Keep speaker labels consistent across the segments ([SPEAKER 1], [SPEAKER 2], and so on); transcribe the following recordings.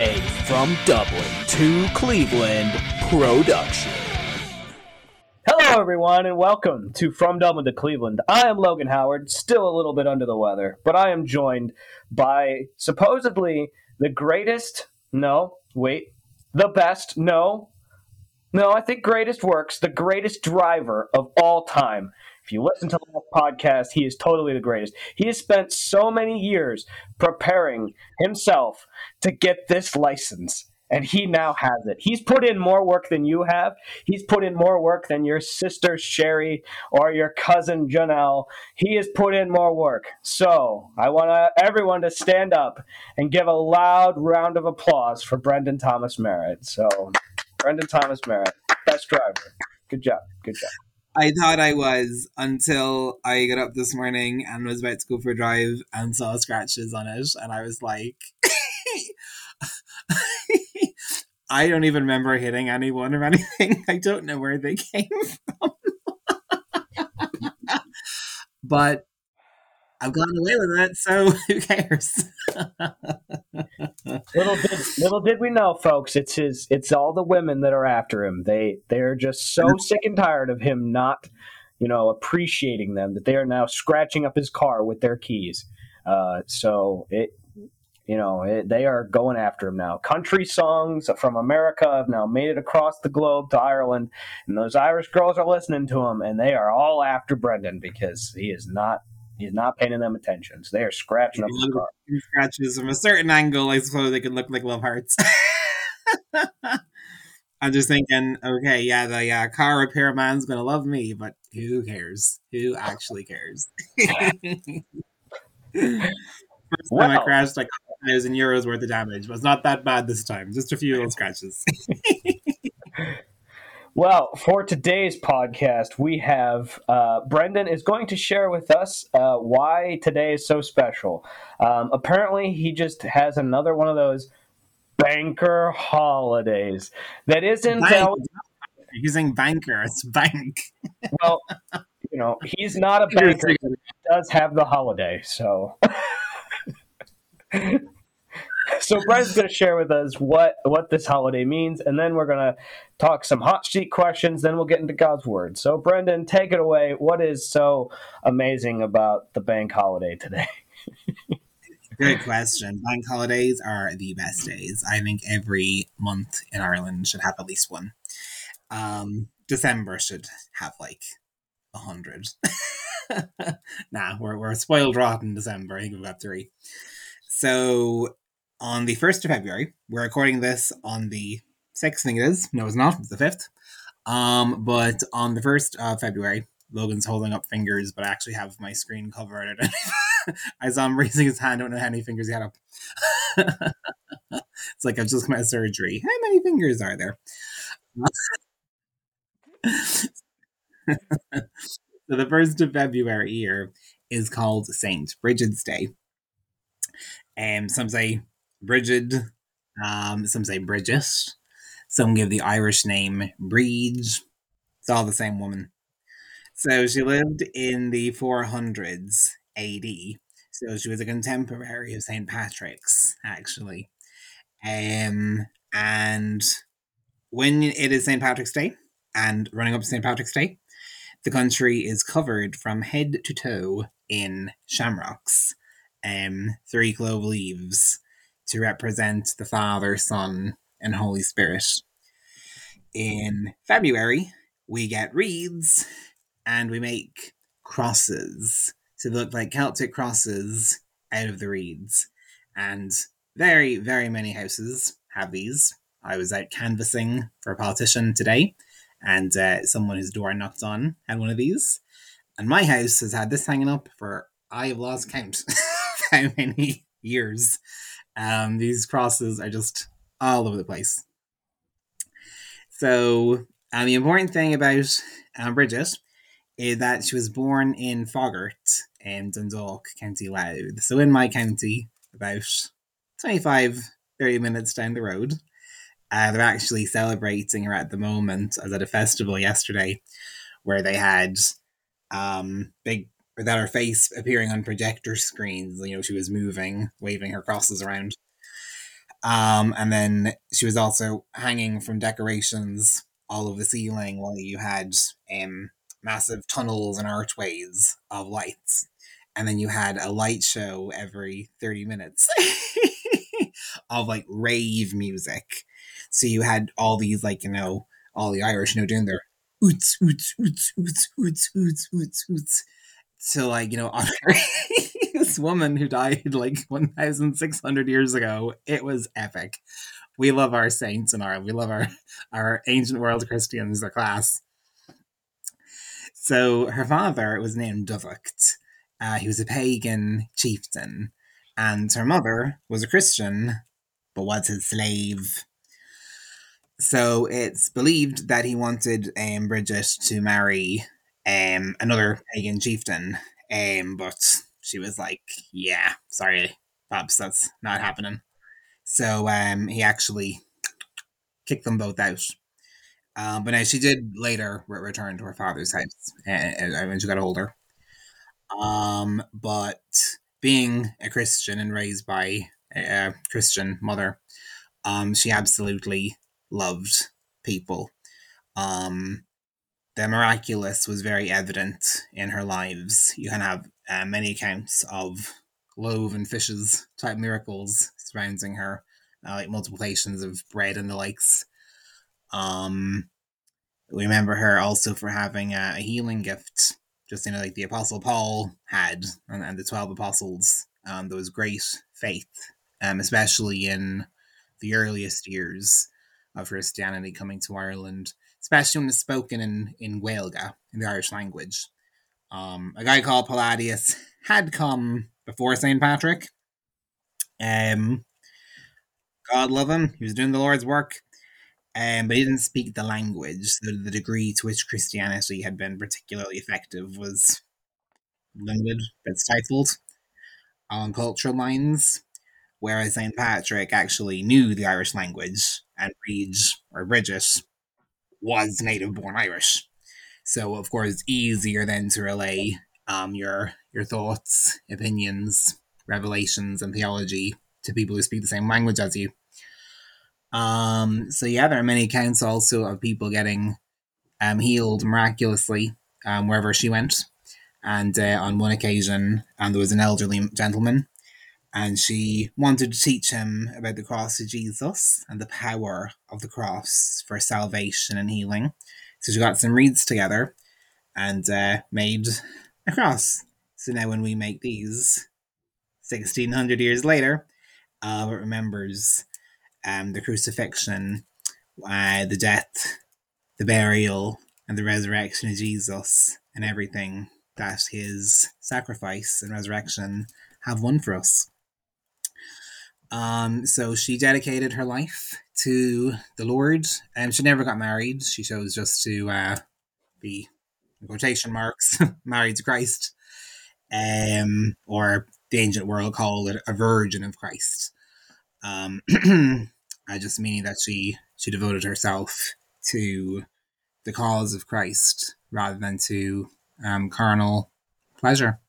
[SPEAKER 1] a From Dublin to Cleveland production.
[SPEAKER 2] Hello, everyone, and welcome to From Dublin to Cleveland. I am Logan Howard, still a little bit under the weather, but I am joined by supposedly the greatest, no, wait, the best, no, no, I think greatest works, the greatest driver of all time. If you listen to the podcast, he is totally the greatest. He has spent so many years preparing himself to get this license, and he now has it. He's put in more work than you have. He's put in more work than your sister Sherry or your cousin Janelle. He has put in more work. So I want uh, everyone to stand up and give a loud round of applause for Brendan Thomas Marrett. So, Brendan Thomas Marrett, best driver. Good job. Good job.
[SPEAKER 3] I thought I was until I got up this morning and was about to go for a drive and saw scratches on it, and I was like, I don't even remember hitting anyone or anything. I don't know where they came from. but I've gotten away with it, so who cares?
[SPEAKER 2] little did little did we know, folks. It's his. It's all the women that are after him. They they're just so sick and tired of him not, you know, appreciating them that they are now scratching up his car with their keys. Uh, so it, you know, it, they are going after him now. Country songs from America have now made it across the globe to Ireland, and those Irish girls are listening to him, and they are all after Brendan because he is not He's not paying them attention. So they are scratching up his car.
[SPEAKER 3] Scratches from a certain angle, I suppose they could look like love hearts. I'm just thinking, okay, yeah, the uh, car repair man's gonna love me, but who cares? Who actually cares? First time I crashed, like a thousand euros worth of damage, but it's not that bad this time. Just a few little scratches.
[SPEAKER 2] Well, for today's podcast, we have uh, Brendan is going to share with us uh, why today is so special. Um, apparently, he just has another one of those banker holidays that isn't.
[SPEAKER 3] Bank. Using banker, it's bank.
[SPEAKER 2] well, you know, he's not a banker. He does have the holiday, so. so Brian's going to share with us what what this holiday means, and then we're going to talk some hot seat questions. Then we'll get into God's word. So, Brendan, take it away. What is so amazing about the bank holiday today?
[SPEAKER 3] Good question. Bank holidays are the best days. I think every month in Ireland should have at least one. Um, December should have like a hundred. nah, we're we're spoiled rotten December. I think we've got three. So on the 1st of February. We're recording this on the 6th, I think it is. No, it's not. It's the 5th. Um, but on the 1st of February, Logan's holding up fingers, but I actually have my screen covered. I saw him raising his hand. I don't know how many fingers he had up. it's like I've just come out of surgery. How many fingers are there? so the 1st of February here is called St. Bridget's Day. Um, some say Bridget. Um, some say Bridget. Some give the Irish name Breed. It's all the same woman. So she lived in the 400s AD. So she was a contemporary of St. Patrick's, actually. Um, and when it is St. Patrick's Day and running up to St. Patrick's Day, the country is covered from head to toe in shamrocks, um, three clove leaves, to represent the Father, Son, and Holy Spirit. In February, we get reeds and we make crosses to look like Celtic crosses out of the reeds. And very, very many houses have these. I was out canvassing for a politician today, and uh, someone whose door I knocked on had one of these. And my house has had this hanging up for I have lost count how many years. Um, these crosses are just all over the place. So, um, the important thing about um, Bridget is that she was born in Faughart in Dundalk, County Louth. So, in my county, about 25, 30 minutes down the road. Uh, they're actually celebrating her at the moment as at a festival yesterday where they had um, big without her face appearing on projector screens. You know, she was moving, waving her crosses around. Um, and then she was also hanging from decorations all over the ceiling while you had um, massive tunnels and archways of lights. And then you had a light show every 30 minutes of like rave music. So you had all these, like, you know, all the Irish, you know, doing their oots, oots, oots, oots, oots, oots, oots, oots. So, like, you know, honor this woman who died like 1,600 years ago. It was epic. We love our saints in Ireland. We love our, our ancient world Christians, the class. So her father was named Dubthach. Uh, he was a pagan chieftain, and her mother was a Christian, but was his slave. So it's believed that he wanted um, Bridget to marry um, another pagan chieftain, um, but she was like, "Yeah, sorry, Pops, that's not happening." So um, he actually kicked them both out. Um, but now she did later re- return to her father's house uh, uh, when she got older. Um, but being a Christian and raised by a Christian mother, um, she absolutely loved people. Um, the miraculous was very evident in her lives. You can have uh, many accounts of loaves and fishes type miracles surrounding her, uh, like multiplications of bread and the likes. Um, we remember her also for having a, a healing gift, just you know, like the Apostle Paul had, and, and the twelve apostles. Um, there was great faith, um, especially in the earliest years of Christianity coming to Ireland, especially when it's spoken in, in Gaeilge, in the Irish language. Um, a guy called Palladius had come before St. Patrick. Um, God love him. He was doing the Lord's work, um, but he didn't speak the language. So the degree to which Christianity had been particularly effective was limited, but stifled on cultural lines whereas St. Patrick actually knew the Irish language, and Bridge, or Bridget, was native born Irish. So, of course, it's easier then to relay um, your, your thoughts, opinions, revelations, and theology to people who speak the same language as you. Um, so, yeah, there are many accounts also of people getting um, healed miraculously um, wherever she went. And uh, on one occasion, um, there was an elderly gentleman and she wanted to teach him about the cross of Jesus and the power of the cross for salvation and healing. So she got some reeds together and uh, made a cross. So now when we make these, 1600 years later, uh, it remembers um, the crucifixion, uh, the death, the burial, and the resurrection of Jesus, and everything that his sacrifice and resurrection have won for us. Um, so she dedicated her life to the Lord, and she never got married. She chose just to uh, be quotation marks married to Christ, um, or the ancient world called it a virgin of Christ. Um, I just meaning that she she devoted herself to the cause of Christ rather than to um, carnal pleasure.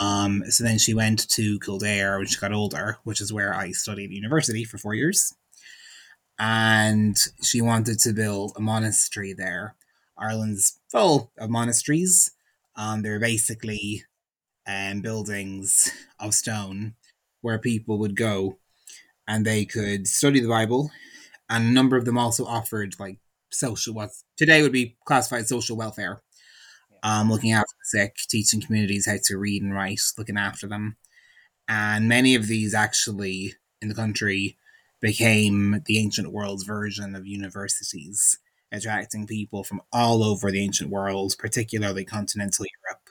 [SPEAKER 3] Um, so then she went to Kildare when she got older, which is where I studied university for four years. And she wanted to build a monastery there. Ireland's full of monasteries. Um, they're basically um, buildings of stone where people would go and they could study the Bible. And a number of them also offered like social what today would be classified social welfare um, looking after the sick, teaching communities how to read and write, looking after them. And many of these actually in the country became the ancient world's version of universities, attracting people from all over the ancient world, particularly continental Europe.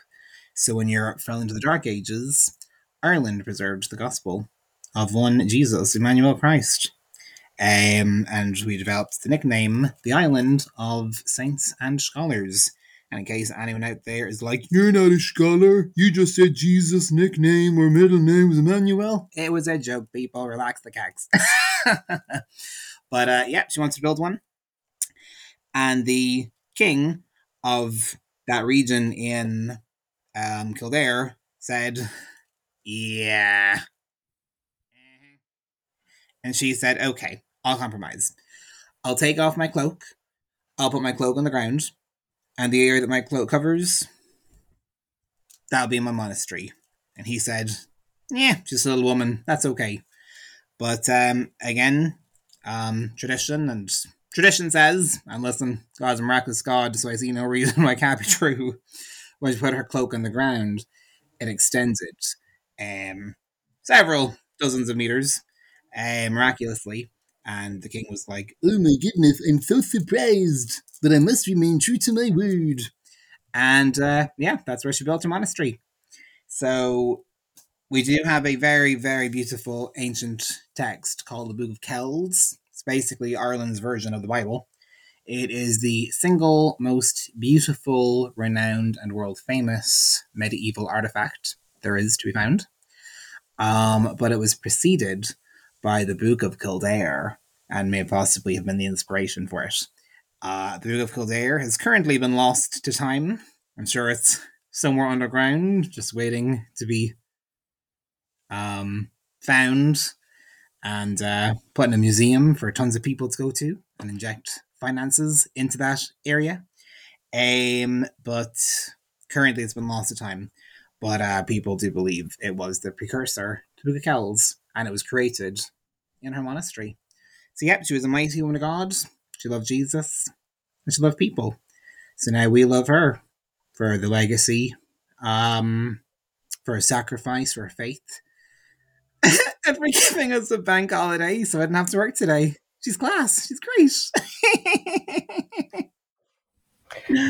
[SPEAKER 3] So when Europe fell into the Dark Ages, Ireland preserved the gospel of one Jesus, Emmanuel Christ. Um, and we developed the nickname the island of saints and scholars and in case anyone out there is like, You're not a scholar, you just said Jesus' nickname or middle name was Emmanuel. It was a joke, people. Relax the cags. but uh, yeah, she wants to build one. And the king of that region in um, Kildare said, Yeah. And she said, Okay, I'll compromise. I'll take off my cloak. I'll put my cloak on the ground. And the area that my cloak covers, that'll be my monastery. And he said, Yeah, just a little woman. That's okay. But um, again, um, tradition and tradition says, and listen, God's a miraculous God, so I see no reason why it can't be true. When she put her cloak on the ground, it extended um, several dozens of meters uh, miraculously. And the king was like, Oh my goodness, I'm so surprised, but I must remain true to my word. And uh, yeah, that's where she built her monastery. So we do have a very, very beautiful ancient text called the Book of Kells. It's basically Ireland's version of the Bible. It is the single most beautiful, renowned, and world famous medieval artifact there is to be found. Um, but it was preceded by the Book of Kildare and may possibly have been the inspiration for it. Uh, the Book of Kildare has currently been lost to time. I'm sure it's somewhere underground, just waiting to be um, found and uh, put in a museum for tons of people to go to and inject finances into that area. Um, but currently it's been lost to time. But uh, people do believe it was the precursor to Book of Kells, and it was created in her monastery. So, yep, she was a mighty woman of God. She loved Jesus, and she loved people. So now we love her for the legacy, um, for her sacrifice, for her faith, and for giving us a bank holiday so I didn't have to work today. She's class. She's great.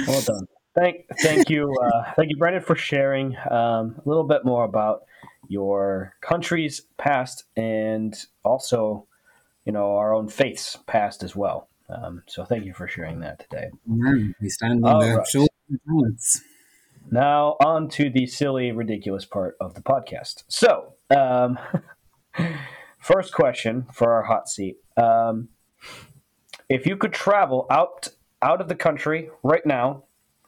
[SPEAKER 2] well done. Thank, thank you, uh, thank you, Brendan, for sharing um, a little bit more about your country's past and also, you know, our own faith's past as well. Um, so, thank you for sharing that today.
[SPEAKER 3] we stand on the right. shoulders.
[SPEAKER 2] Now, on to the silly, ridiculous part of the podcast. So, um, first question for our hot seat: um, If you could travel out out of the country right now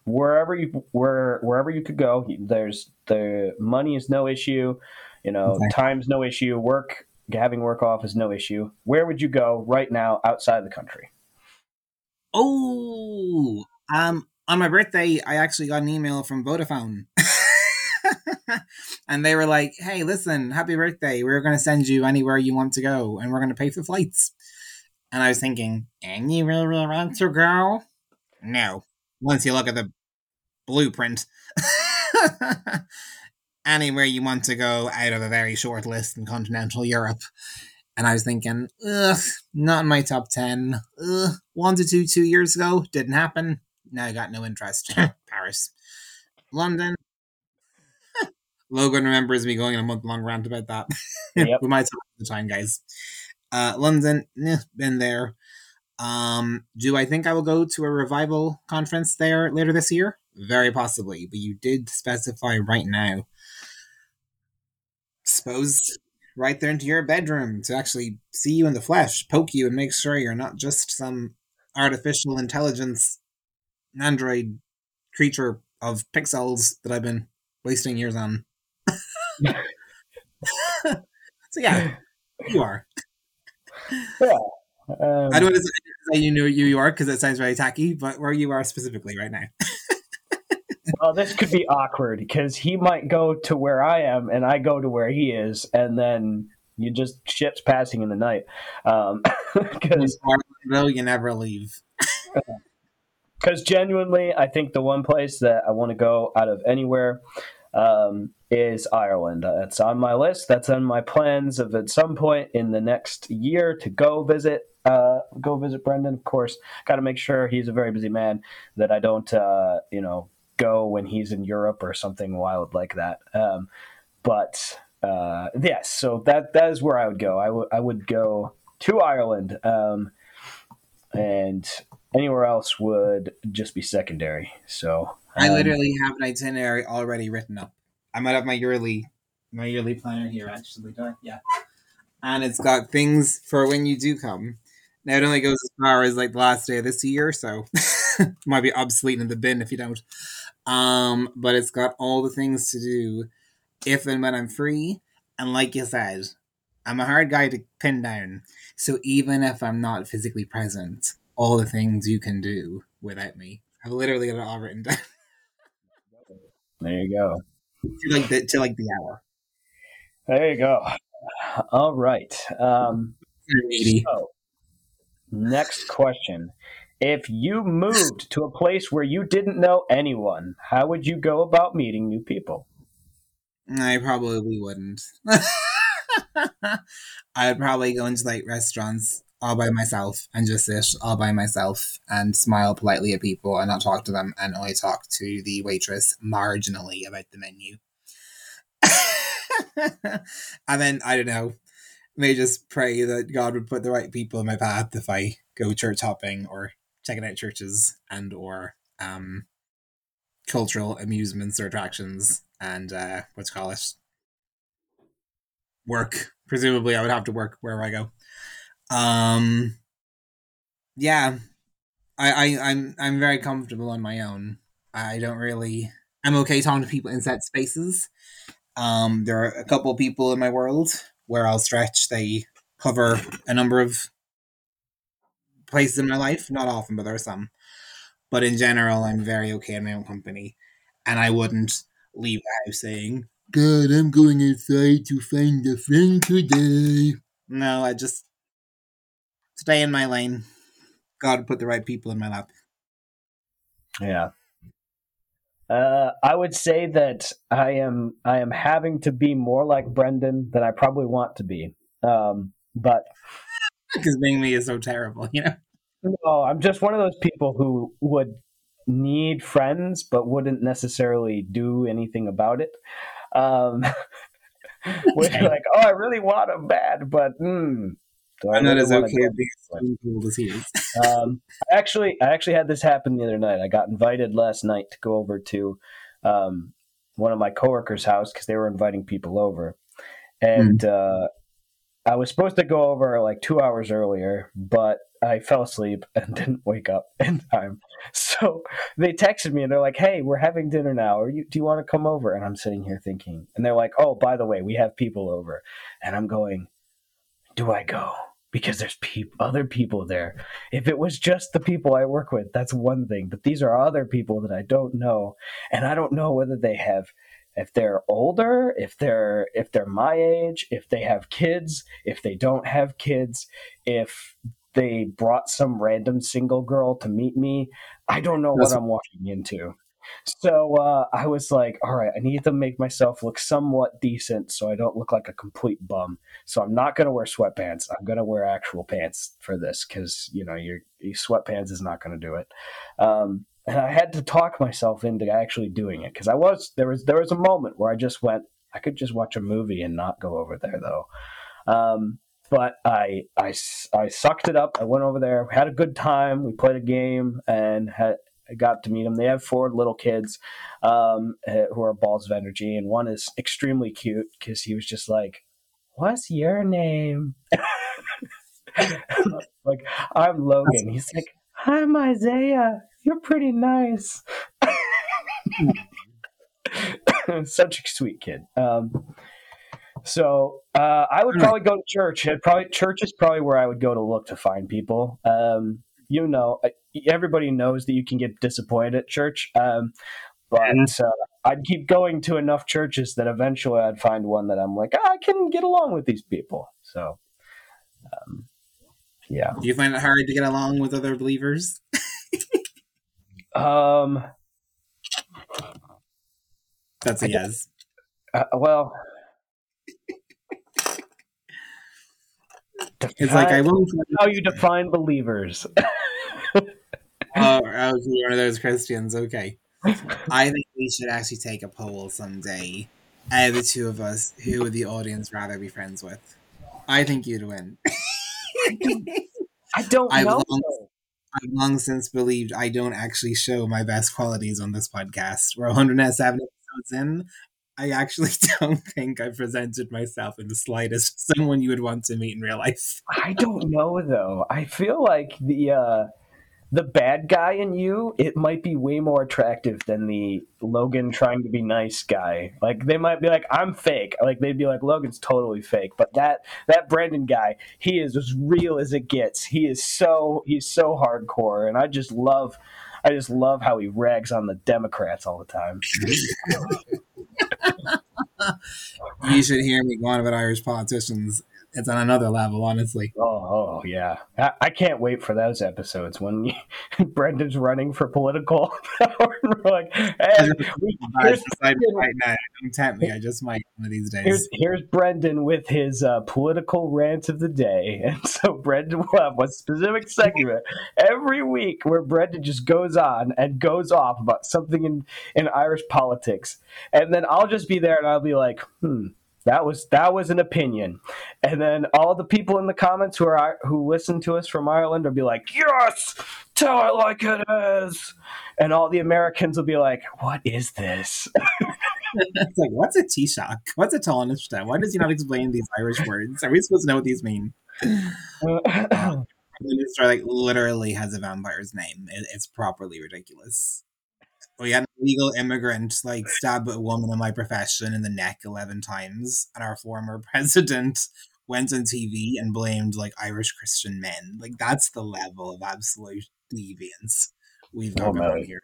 [SPEAKER 2] wherever you where wherever you could go there's the money is no issue you know okay. time's no issue work having work off is no issue. Where would you go right now outside the country?
[SPEAKER 3] Oh um on my birthday i actually got an email from vodafone. And they were like hey listen happy birthday. We're going to send you anywhere you want to go and we're going to pay for flights. And i was thinking and you really, really want to go? No. Once you look at the blueprint. Anywhere you want to go out of a very short list in continental Europe. And I was thinking, ugh, not in my top 10. Ugh, one to two, two years ago, didn't happen. Now I got no interest. Paris. London. Logan remembers me going on a month long rant about that. Yep. we might talk the time, guys. Uh, London, eh, been there. Um, do I think I will go to a revival conference there later this year? Very possibly, but you did specify right now. Suppose right there into your bedroom to actually see you in the flesh, poke you, and make sure you're not just some artificial intelligence android creature of pixels that I've been wasting years on. so yeah, you are.
[SPEAKER 2] Yeah. Um,
[SPEAKER 3] I don't want to say you know who you are because it sounds very tacky, but where you are specifically right now.
[SPEAKER 2] well, this could be awkward because he might go to where I am and I go to where he is, and then you just ships passing in the night. Because
[SPEAKER 3] um, no, you never leave.
[SPEAKER 2] Because genuinely, I think the one place that I want to go out of anywhere um, is Ireland. That's on my list. That's on my plans of at some point in the next year to go visit uh, go visit Brendan. Of course, got to make sure he's a very busy man that I don't, uh, you know, go when he's in Europe or something wild like that. Um, but uh, yes, so that that is where I would go. I, w- I would go to Ireland, um, and anywhere else would just be secondary. So
[SPEAKER 3] um, I literally have an itinerary already written up. I might have my yearly my yearly planner here actually. Yeah, and it's got things for when you do come. Now it only goes as far as like the last day of this year, so might be obsolete in the bin if you don't. Um, but it's got all the things to do if and when I'm free. And like you said, I'm a hard guy to pin down. So even if I'm not physically present, all the things you can do without me. I've literally got it all written down.
[SPEAKER 2] There you go.
[SPEAKER 3] to like the to like the hour.
[SPEAKER 2] There you go. All right. Um, so, next question. If you moved to a place where you didn't know anyone, how would you go about meeting new people?
[SPEAKER 3] I probably wouldn't. I'd probably go into like restaurants all by myself and just sit all by myself and smile politely at people and not talk to them and only talk to the waitress marginally about the menu. and then I don't know, may just pray that God would put the right people in my path if I go church hopping or checking out churches and or um cultural amusements or attractions and uh what's call it? Work. Presumably i would have to work wherever i go. Um yeah. I, I i'm i'm very comfortable on my own. I don't really i'm okay talking to people in set spaces. Um there are a couple people in my world where i'll stretch. They cover a number of places in my life not often but there are some. But in general i'm very okay in my own company. And i wouldn't leave the house saying god i'm going outside to find a friend today. No i just stay in my lane. God put the right people in my lap.
[SPEAKER 2] Yeah. Uh, I would say that I am I am having to be more like Brendan than I probably want to be. Um, but
[SPEAKER 3] because being me is so terrible you know
[SPEAKER 2] no, I'm just one of those people who would need friends but wouldn't necessarily do anything about it. Um, which
[SPEAKER 3] Okay.
[SPEAKER 2] like, oh, I really want them bad, but mm, I
[SPEAKER 3] i'm not as okay at being so cool as he is
[SPEAKER 2] um, I actually, I actually had this happen the other night. I got invited last night to go over to um, one of my coworkers' house because they were inviting people over, and uh, I was supposed to go over like two hours earlier, but I fell asleep and didn't wake up in time. So they texted me and they're like, "Hey, we're having dinner now. You, do you want to come over?" And I'm sitting here thinking, and they're like, "Oh, by the way, we have people over," and I'm going, "Do I go?" Because there's peop- other people there. If it was just the people I work with, that's one thing. But these are other people that I don't know, and I don't know whether they have, if they're older, if they're if they're my age, if they have kids, if they don't have kids, if they brought some random single girl to meet me. I don't know what I'm walking into. So uh, I was like, all right, I need to make myself look somewhat decent so I don't look like a complete bum. So I'm not going to wear sweatpants. I'm going to wear actual pants for this because, you know, your, your sweatpants is not going to do it. Um, and I had to talk myself into actually doing it because I was there was there was a moment where I just went I could just watch a movie and not go over there though. Um, but I sucked it up. I went over there, had a good time. We played a game and had I got to meet them. They have four little kids um, eh, who are balls of energy, and one is extremely cute because he was just like, "What's your name?" like I'm Logan. He's like, "I'm Isaiah. You're pretty nice." Such a sweet kid. Um, so uh, I would probably go to church. I'd probably church is probably where I would go to look to find people. Um, you know, everybody knows that you can get disappointed at church, um, but uh, I'd keep going to enough churches that eventually I'd find one that I'm like, "Ah, I can get along with these people. So, um, yeah.
[SPEAKER 3] do you find it hard to get along with other believers
[SPEAKER 2] Um,
[SPEAKER 3] that's a
[SPEAKER 2] I
[SPEAKER 3] yes
[SPEAKER 2] uh, well,
[SPEAKER 3] it's like i won't
[SPEAKER 2] how you define believers.
[SPEAKER 3] oh, oh you're one of those christians okay I think we should actually take a poll someday. The two of us, who would the audience rather be friends with? I think you'd win.
[SPEAKER 2] I don't
[SPEAKER 3] I've
[SPEAKER 2] know.
[SPEAKER 3] long-. I've long since believed I don't actually show my best qualities on this podcast. We're 107 episodes in. I actually don't think I presented myself in the slightest someone you would want to meet in real life.
[SPEAKER 2] I don't know though. I feel like the uh the bad guy in you, it might be way more attractive than the Logan trying to be nice guy. Like they might be like, I'm fake. Like they'd be like, Logan's totally fake. But that that Brendan guy, he is as real as it gets. He is so he's so hardcore, and I just love I just love how he rags on the Democrats all the time.
[SPEAKER 3] you should hear me go on about Irish politicians it's on another level, honestly.
[SPEAKER 2] Oh, oh yeah, I, I, can't wait for those episodes when you, Brendan's running for political power. like, hey,
[SPEAKER 3] here's right now. Don't tempt me. I just might one of these days.
[SPEAKER 2] Here's, here's Brendan with his uh, political rant of the day, and so Brendan will have a specific segment every week where Brendan just goes on and goes off about something in in Irish politics, and then I'll just be there and I'll be like, hmm that was that was an opinion. And then all the people in the comments who are who listen to us from ireland will be like yes tell it like it is. And all the americans will be like what is this?
[SPEAKER 3] It's like what's a taoiseach? What's a taoiseach? Why does he not explain these irish words? Are we supposed to know what these mean? The minister like literally has a vampire's name. It, it's properly ridiculous. We had illegal immigrant like stab a woman in my profession in the neck 11 times and our former president went on tv and blamed like irish christian men. Like that's the level of absolute deviance we've got oh, going here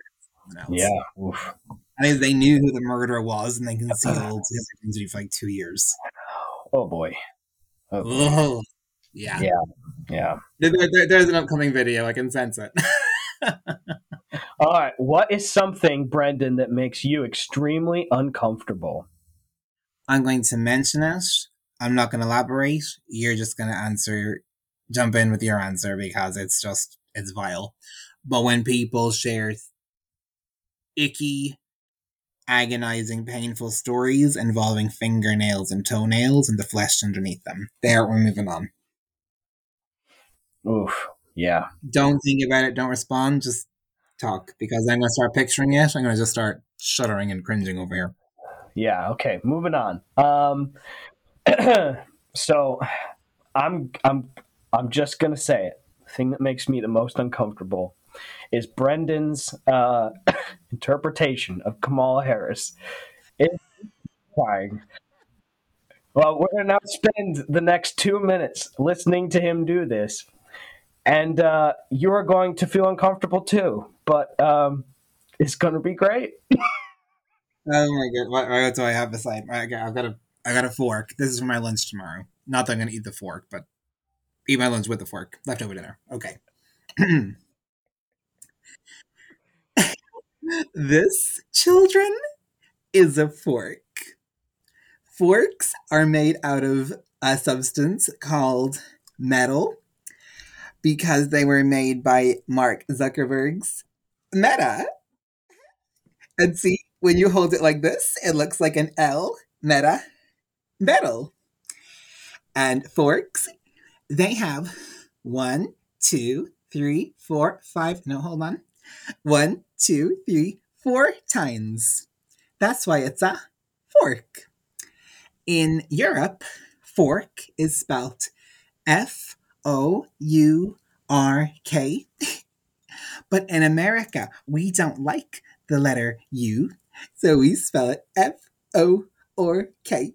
[SPEAKER 2] yeah Oof.
[SPEAKER 3] Mean, they knew who the murderer was and they concealed his identity for like two years.
[SPEAKER 2] Oh boy.
[SPEAKER 3] Oh, boy. yeah.
[SPEAKER 2] Yeah yeah.
[SPEAKER 3] There, there, there's an upcoming video. I can sense it
[SPEAKER 2] All right. What is something, Brendan, that makes you extremely uncomfortable?
[SPEAKER 3] I'm going to mention it. I'm not going to elaborate. You're just going to answer, jump in with your answer because it's just, it's vile. But when people share icky, agonizing, painful stories involving fingernails and toenails and the flesh underneath them, there we're moving on.
[SPEAKER 2] Oof. Yeah.
[SPEAKER 3] Don't think about it. Don't respond. Just talk because I'm going to start picturing it. I'm going to just start shuddering and cringing over here.
[SPEAKER 2] Yeah. Okay. Moving on. Um, so I'm I'm I'm just to say it. The thing that makes me the most uncomfortable is Brendan's uh, interpretation of Kamala Harris. It's fine. Well, we're to now spend the next two minutes listening to him do this and uh, you're going to feel uncomfortable too. But um, it's to be great.
[SPEAKER 3] oh my god! What, what, do I have beside? Okay, I've got a I got a fork. This is for my lunch tomorrow. Not that I'm to eat the fork, but eat my lunch with the fork. Leftover dinner. Okay. this, children, is a fork. Forks are made out of a substance called metal because they were made by Mark Zuckerberg's Meta. And see, when you hold it like this, it looks like an L, Meta, metal. And forks, they have one, two, three, four, five. No, hold on. One, two, three, four tines. That's why it's a fork. In Europe, fork is spelt F O U R K. but in America, we don't like the letter U, so we spell it F O or K.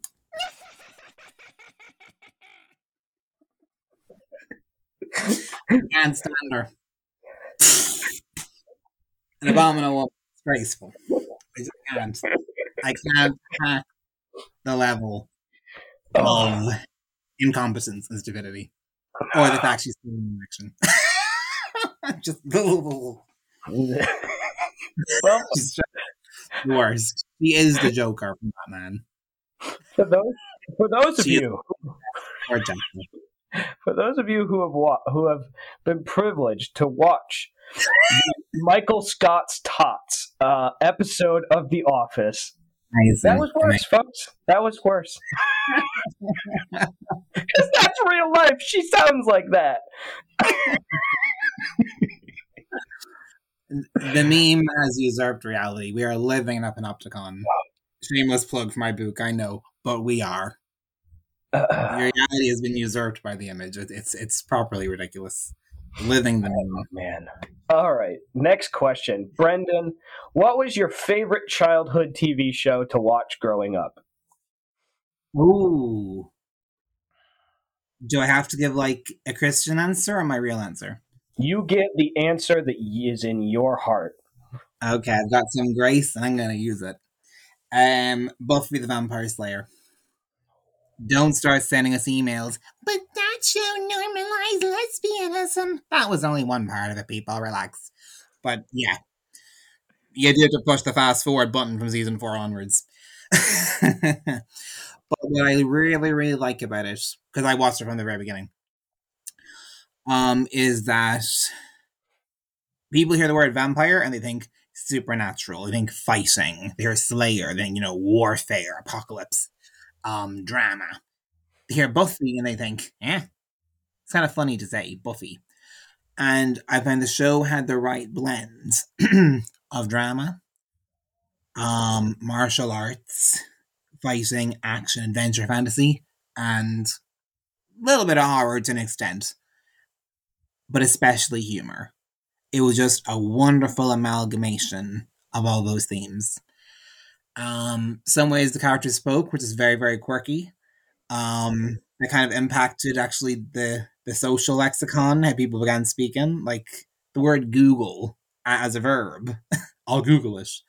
[SPEAKER 3] can't stand her. An abominable, disgraceful. I just can't. I can't hack the level of oh. incompetence and stupidity or the fact she's still in the election. just well, she's just the worst. She is the Joker from Batman.
[SPEAKER 2] For those, for those of you,
[SPEAKER 3] or
[SPEAKER 2] for those of you who have wa- who have been privileged to watch Michael Scott's Tots uh, episode of The Office, Amazing. That was worse, folks. That was worse. Because that's real life. She sounds like that.
[SPEAKER 3] The meme has usurped reality. We are living in a panopticon. Shameless plug for my book, I know, but we are. Uh, reality has been usurped by the image. It's it's properly ridiculous. living the meme.
[SPEAKER 2] oh, man. All right. Next question. Brendan, what was your favorite childhood TV show to watch growing up?
[SPEAKER 3] Ooh. Do I have to give like a Christian answer or my real answer?
[SPEAKER 2] You give the answer that is in your heart.
[SPEAKER 3] Okay, I've got some grace and I'm going to use it. Um, Buffy the Vampire Slayer. Don't start sending us emails. But that show normalized lesbianism. That was only one part of it, people. Relax. But yeah, you did to push the fast forward button from season four onwards. but what I really, really like about it, because I watched it from the very beginning, um, is that people hear the word vampire and they think supernatural. They think fighting. They hear Slayer. They think, you know, warfare, apocalypse, um, drama. They hear Buffy and they think, eh, it's kind of funny to say Buffy. And I find the show had the right blend of drama, um, martial arts, fighting, action, adventure, fantasy, and a little bit of horror to an extent, but especially humor it was just a wonderful amalgamation of all those themes. Um, some ways the characters spoke, which is very, very quirky. Um, it kind of impacted actually the the social lexicon, how people began speaking. Like the word Google as a verb, all Googlish,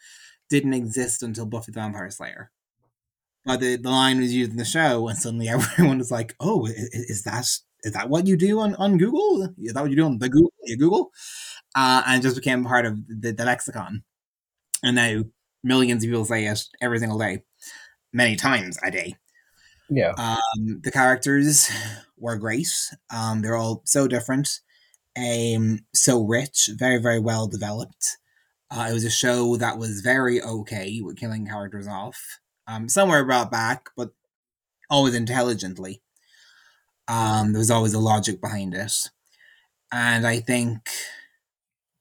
[SPEAKER 3] didn't exist until Buffy the Vampire Slayer. But the, the line was used in the show, and suddenly everyone was like, "Oh, is, is that is that what you do on, on Google? Is that what you do on the Google? Google?" uh, and just became part of the, the lexicon. And now millions of people say it every single day, many times a day.
[SPEAKER 2] Yeah.
[SPEAKER 3] Um, the characters were great. Um, they're all so different, um, so rich, very, very well developed. Uh, it was a show that was very okay with killing characters off. Um, somewhere brought back, but always intelligently. Um, there was always a logic behind it. And I think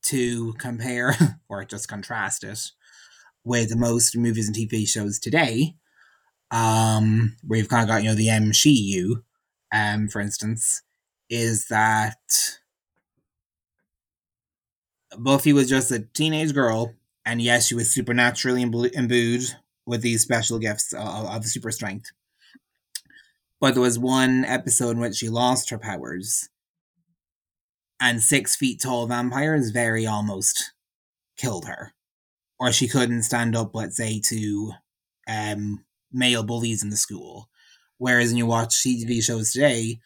[SPEAKER 3] to compare or just contrast it with most movies and TV shows today, um, where you've kind of got, you know, the MCU, um, for instance, is that Buffy was just a teenage girl, and yes, she was supernaturally imbued with these special gifts of, of super strength. But there was one episode in which she lost her powers, and six feet tall vampires very almost killed her. Or she couldn't stand up, let's say, to um, male bullies in the school. Whereas when you watch TV shows today,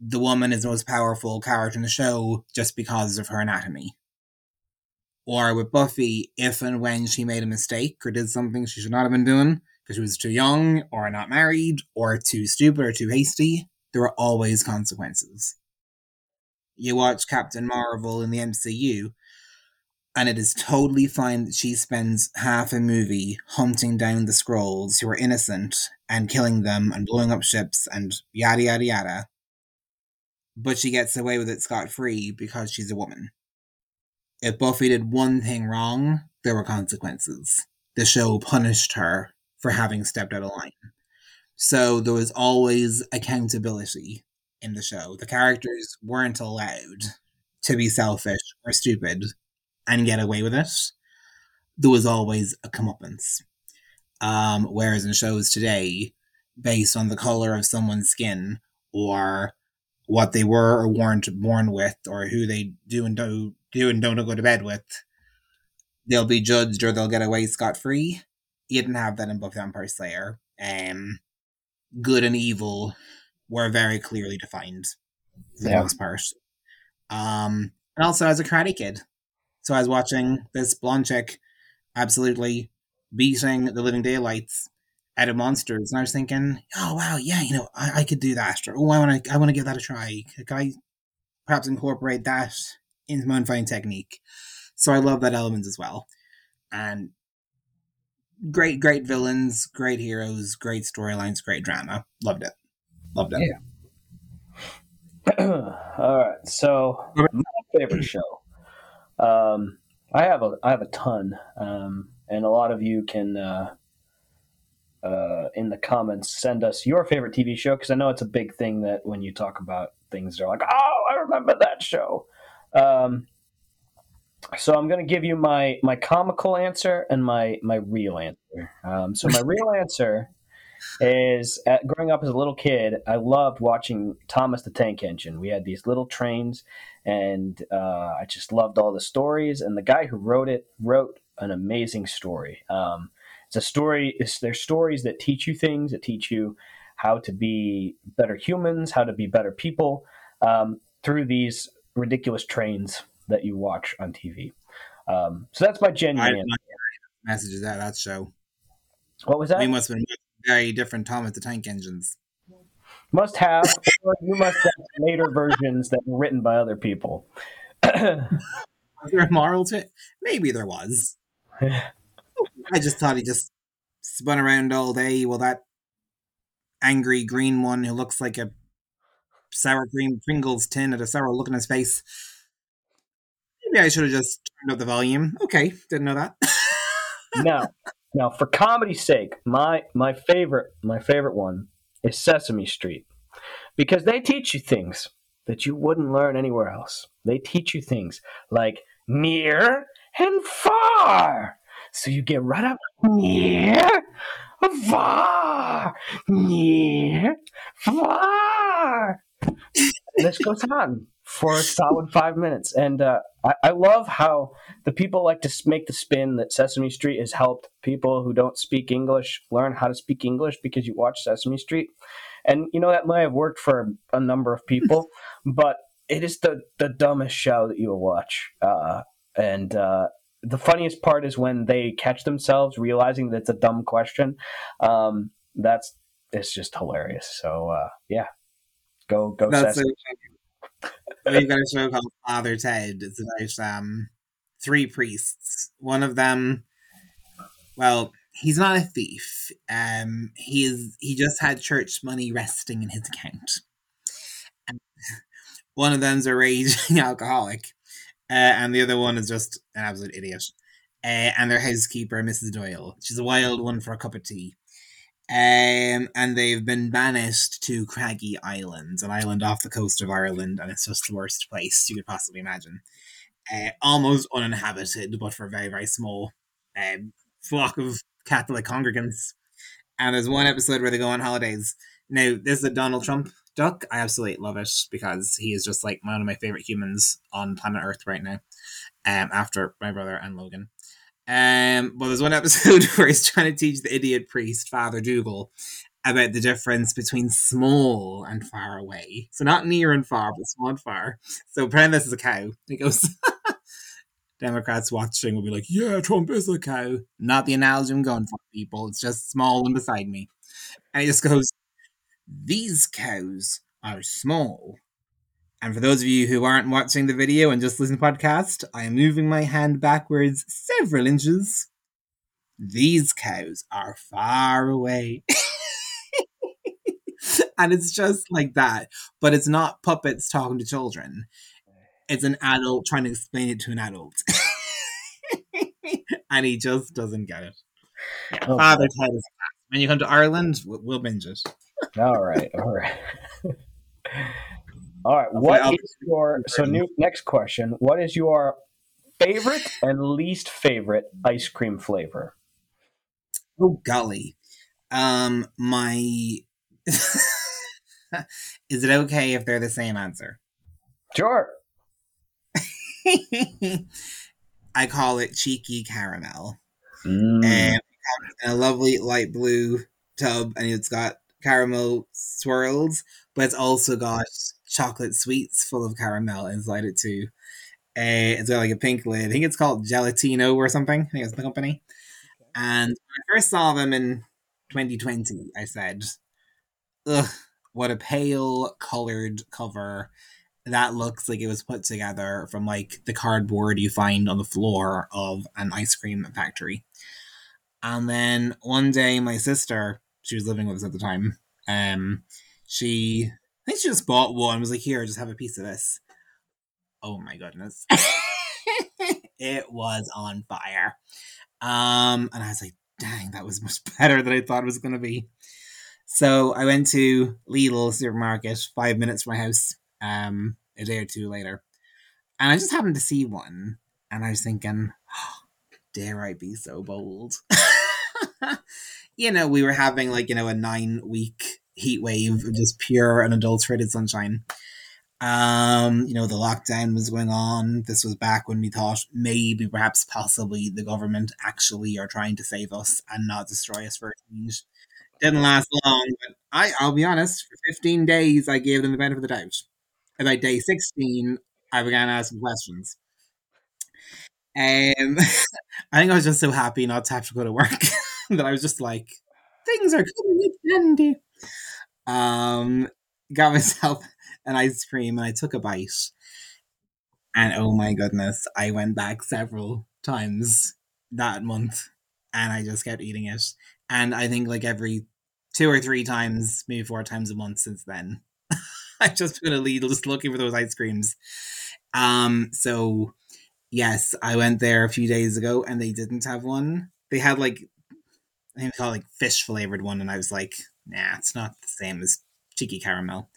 [SPEAKER 3] the woman is the most powerful character in the show just because of her anatomy. Or with Buffy, if and when she made a mistake or did something she should not have been doing because she was too young or not married or too stupid or too hasty, there were always consequences you watch Captain Marvel in the MCU, and it is totally fine that she spends half a movie hunting down the Skrulls who are innocent and killing them and blowing up ships and yada yada yada. But she gets away with it scot free because she's a woman. If Buffy did one thing wrong, there were consequences. The show punished her for having stepped out of line. So there was always accountability in the show. The characters weren't allowed to be selfish or stupid and get away with it. There was always a comeuppance. Um, whereas in shows today, based on the color of someone's skin or what they were or weren't born with or who they do and don't do and don't go to bed with, they'll be judged or they'll get away scot free. You didn't have that in Buffy Vampire Slayer. Um, good and evil were very clearly defined for yeah. the most part. Um, and also as a karate kid. So I was watching this blonde chick absolutely beating the living daylights out of monsters, and I was thinking, oh wow, yeah, you know, I, I could do that. Or oh, I want to, I want to give that a try. Could I perhaps incorporate that into my own fighting technique? So I love that element as well. And great, great villains, great heroes, great storylines, great drama. Loved it. Loved it.
[SPEAKER 2] Yeah. All right. So my favorite show. Um, I have a I have a ton, um, and a lot of you can uh, uh, in the comments send us your favorite TV show because I know it's a big thing that when you talk about things, they're like, "Oh, I remember that show." Um, so I'm going to give you my my comical answer and my my real answer. Um, so my real answer is at, growing up as a little kid, I loved watching Thomas the Tank Engine. We had these little trains, and uh, I just loved all the stories. And the guy who wrote it wrote an amazing story. Um, it's a story. It's there's stories that teach you things, that teach you how to be better humans, how to be better people um, through these ridiculous trains that you watch on TV. Um, so that's my genuine answer.
[SPEAKER 3] Messages that that show.
[SPEAKER 2] What was that?
[SPEAKER 3] We must have been very different Thomas the Tank engines.
[SPEAKER 2] Must have, you must have later versions that were written by other people.
[SPEAKER 3] Was there a moral to it? Maybe there was. I just thought he just spun around all day while that angry green one who looks like a sour cream Pringles tin at a sour look in his face. Maybe I should have just turned up the volume. Okay, didn't know that.
[SPEAKER 2] now, now for comedy's sake, my my favorite my favorite one is Sesame Street because they teach you things that you wouldn't learn anywhere else. They teach you things like near and far. So you get right up near, far, near, far. this goes on for a solid five minutes. And uh, I, I, love how the people like to make the spin that Sesame Street has helped people who don't speak English learn how to speak English because you watch Sesame Street. And, you know, that might have worked for a number of people, but it is the, the dumbest show that you will watch. Uh, and uh, the funniest part is when they catch themselves realizing that it's a dumb question. Um, that's it's just hilarious. So uh, yeah, go go. That's Sesame.
[SPEAKER 3] We've got a show called Father Ted. It's about um, three priests. One of them, well, he's not a thief. Um, he is. He just had church money resting in his account. And one of them's a raging alcoholic, uh, and the other one is just an absolute idiot. Uh, and their housekeeper, Mrs. Doyle, she's a wild one for a cup of tea. Um, and they've been banished to Craggy Island, an island off the coast of Ireland, and it's just the worst place you could possibly imagine. Uh, almost uninhabited, but for a very, very small um, flock of Catholic congregants. And there's one episode where they go on holidays. Now, this is a Donald Trump duck. I absolutely love it because he is just like one of my favorite humans on planet Earth right now. Um, after my brother and Logan. Um, but there's one episode where he's trying to teach the idiot priest, Father Dougal, about the difference between small and far away. So not near and far, but small and far. So pretend this is a cow. He goes, Democrats watching will be like, yeah, Trump is a cow. Not the analogy I'm going for, people. It's just small and beside me. And he just goes, these cows are small and for those of you who aren't watching the video and just listen to the podcast, I am moving my hand backwards several inches. These cows are far away. and it's just like that. But it's not puppets talking to children. It's an adult trying to explain it to an adult. and he just doesn't get it. Oh, Father Ted is When you come to Ireland, we'll, we'll binge it.
[SPEAKER 2] all right, all right. All right. What is your so new next question? What is your favorite and least favorite ice cream flavor?
[SPEAKER 3] Oh golly. Um my Is it okay if they're the same answer?
[SPEAKER 2] Sure.
[SPEAKER 3] I call it cheeky caramel.
[SPEAKER 2] Mm.
[SPEAKER 3] And a lovely light blue tub and it's got caramel swirls, but it's also got chocolate sweets full of caramel inside it too. Uh, it's got like a pink lid. I think it's called Gelatino or something. I think it's the company. And when I first saw them in 2020, I said, "Ugh, what a pale colored cover." That looks like it was put together from like the cardboard you find on the floor of an ice cream factory. And then one day, my sister, she was living with us at the time, um, she I think she just bought one. Was like, here, just have a piece of this. Oh my goodness, it was on fire. Um, and I was like, dang, that was much better than I thought it was going to be. So I went to Lidl supermarket, five minutes from my house, um, a day or two later, And I just happened to see one, and I was thinking, oh, dare I be so bold? you know, we were having like, you know, a nine week heat wave of just pure unadulterated sunshine. Um, you know, the lockdown was going on. This was back when we thought maybe, perhaps, possibly the government actually are trying to save us and not destroy us for a change. Didn't last long, but I, I'll be honest, for 15 days, I gave them the benefit of the doubt. About day 16, I began asking questions. Um, I think I was just so happy not to have to go to work that I was just like, things are coming handy. Um, got myself an ice cream and I took a bite. And oh my goodness, I went back several times that month and I just kept eating it. And I think like every two or three times, maybe four times a month since then, I've just been a Lidl just looking for those ice creams. Um, so yes, I went there a few days ago and they didn't have one. They had like I think they call it like fish flavored one, and I was like, nah, it's not the same as cheeky caramel.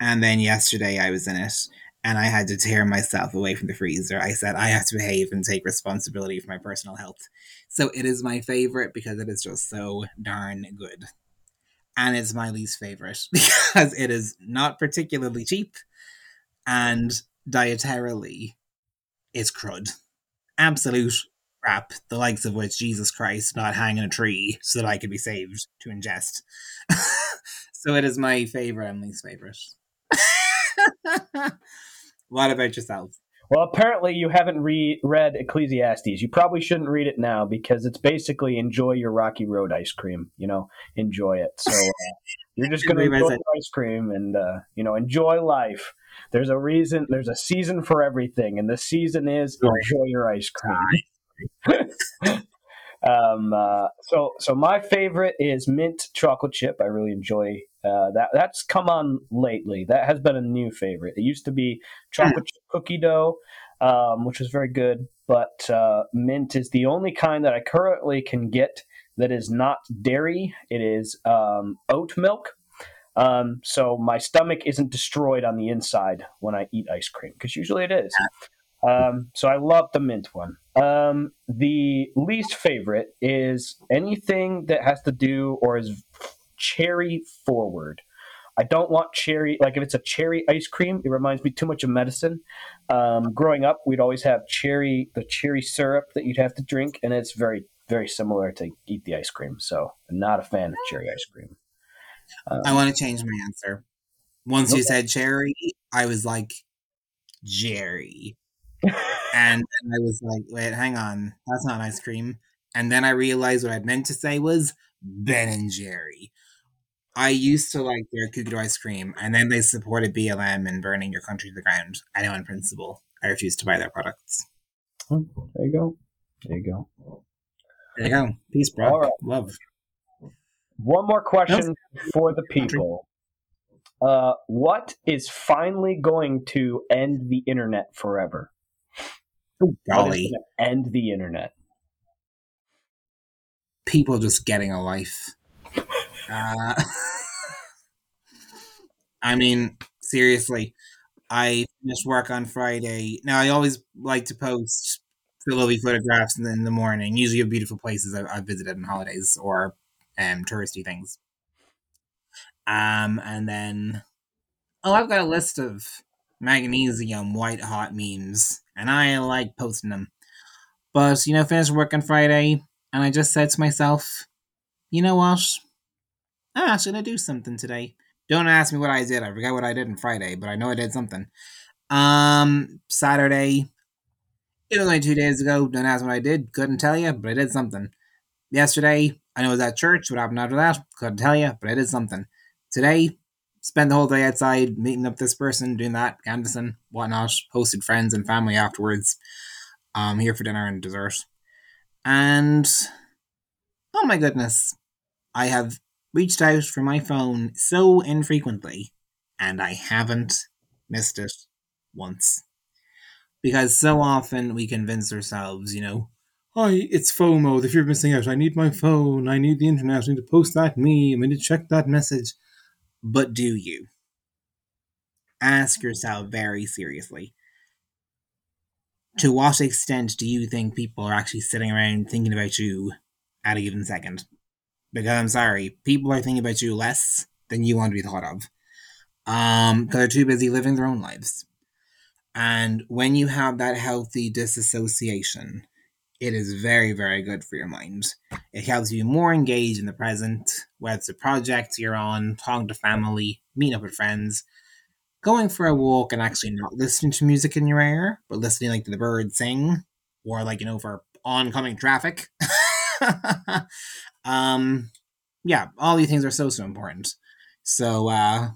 [SPEAKER 3] And then yesterday I was in it and I had to tear myself away from the freezer. I said I have to behave and take responsibility for my personal health. So it is my favorite because it is just so darn good. And it's my least favorite because it is not particularly cheap and dietarily it's crud. Absolute crap, the likes of which Jesus Christ not hang in a tree so that I could be saved to ingest. so it is my favorite and least favorite. what about yourself?
[SPEAKER 2] Well, apparently you haven't re- read Ecclesiastes. You probably shouldn't read it now because it's basically enjoy your Rocky Road ice cream. You know, enjoy it. So uh, you're just going to enjoy ice cream and uh, you know enjoy life. There's a reason. There's a season for everything, and the season is enjoy your ice cream. um, uh, so, so my favorite is mint chocolate chip. I really enjoy uh, that. That's come on lately. That has been a new favorite. It used to be chocolate chip cookie dough, um, which was very good, but uh, mint is the only kind that I currently can get that is not dairy. It is um, oat milk. Um, so my stomach isn't destroyed on the inside when I eat ice cream because usually it is. Um, so I love the mint one. Um, the least favorite is anything that has to do or is cherry forward. I don't want cherry. Like if it's a cherry ice cream, it reminds me too much of medicine. Um, growing up, we'd always have cherry, the cherry syrup that you'd have to drink, and it's very, very similar to eat the ice cream. So I'm not a fan of cherry ice cream.
[SPEAKER 3] Um, I want to change my answer. Once okay. you said cherry, I was like, Jerry. And I was like, wait, hang on. That's not ice cream. And then I realized what I meant to say was Ben and Jerry. I used to like their cookie dough ice cream, and then they supported BLM and burning your country to the ground. I know in principle. I refuse to buy their products.
[SPEAKER 2] Oh, there you go. There you go.
[SPEAKER 3] There you go. Peace, bro. Right. Love.
[SPEAKER 2] One more question for the people. Uh, what is finally going to end the internet forever?
[SPEAKER 3] Oh, golly.
[SPEAKER 2] end the internet?
[SPEAKER 3] People just getting a life. uh, I mean, seriously, I finished work on Friday. Now, I always like to post lovely photographs in the morning, usually of beautiful places I've visited on holidays or um, touristy things. Um, and then, oh, I've got a list of magnesium white hot memes, and I like posting them. But, you know, finished work on Friday, and I just said to myself, you know what? I'm actually going to do something today. Don't ask me what I did. I forgot what I did on Friday, but I know I did something. Um, Saturday, it was only two days ago. Don't ask what I did. Couldn't tell you, but I did something. Yesterday, I know it was at church. What happened after that? Couldn't tell you, but I did something. Today, spent the whole day outside meeting up this person, doing that, canvassing, whatnot. Hosted friends and family afterwards. Um, here for dinner and dessert. And oh my goodness, I have reached out for my phone so infrequently, and I haven't missed it once. Because so often we convince ourselves, you know, Hi, it's FOMO, fear of missing out. I need my phone. I need the internet. I need to post that meme. I need to check that message. But do you? Ask yourself very seriously to what extent do you think people are actually sitting around thinking about you at a given second? Because I'm sorry, people are thinking about you less than you want to be thought of. Um, because they're too busy living their own lives. And when you have that healthy disassociation, it is very, very good for your mind. It helps you more engaged in the present, whether it's a project you're on, talking to family, meeting up with friends, going for a walk and actually not listening to music in your ear, but listening like to the birds sing, or like, you know, for oncoming traffic. um yeah, all these things are so so important. So uh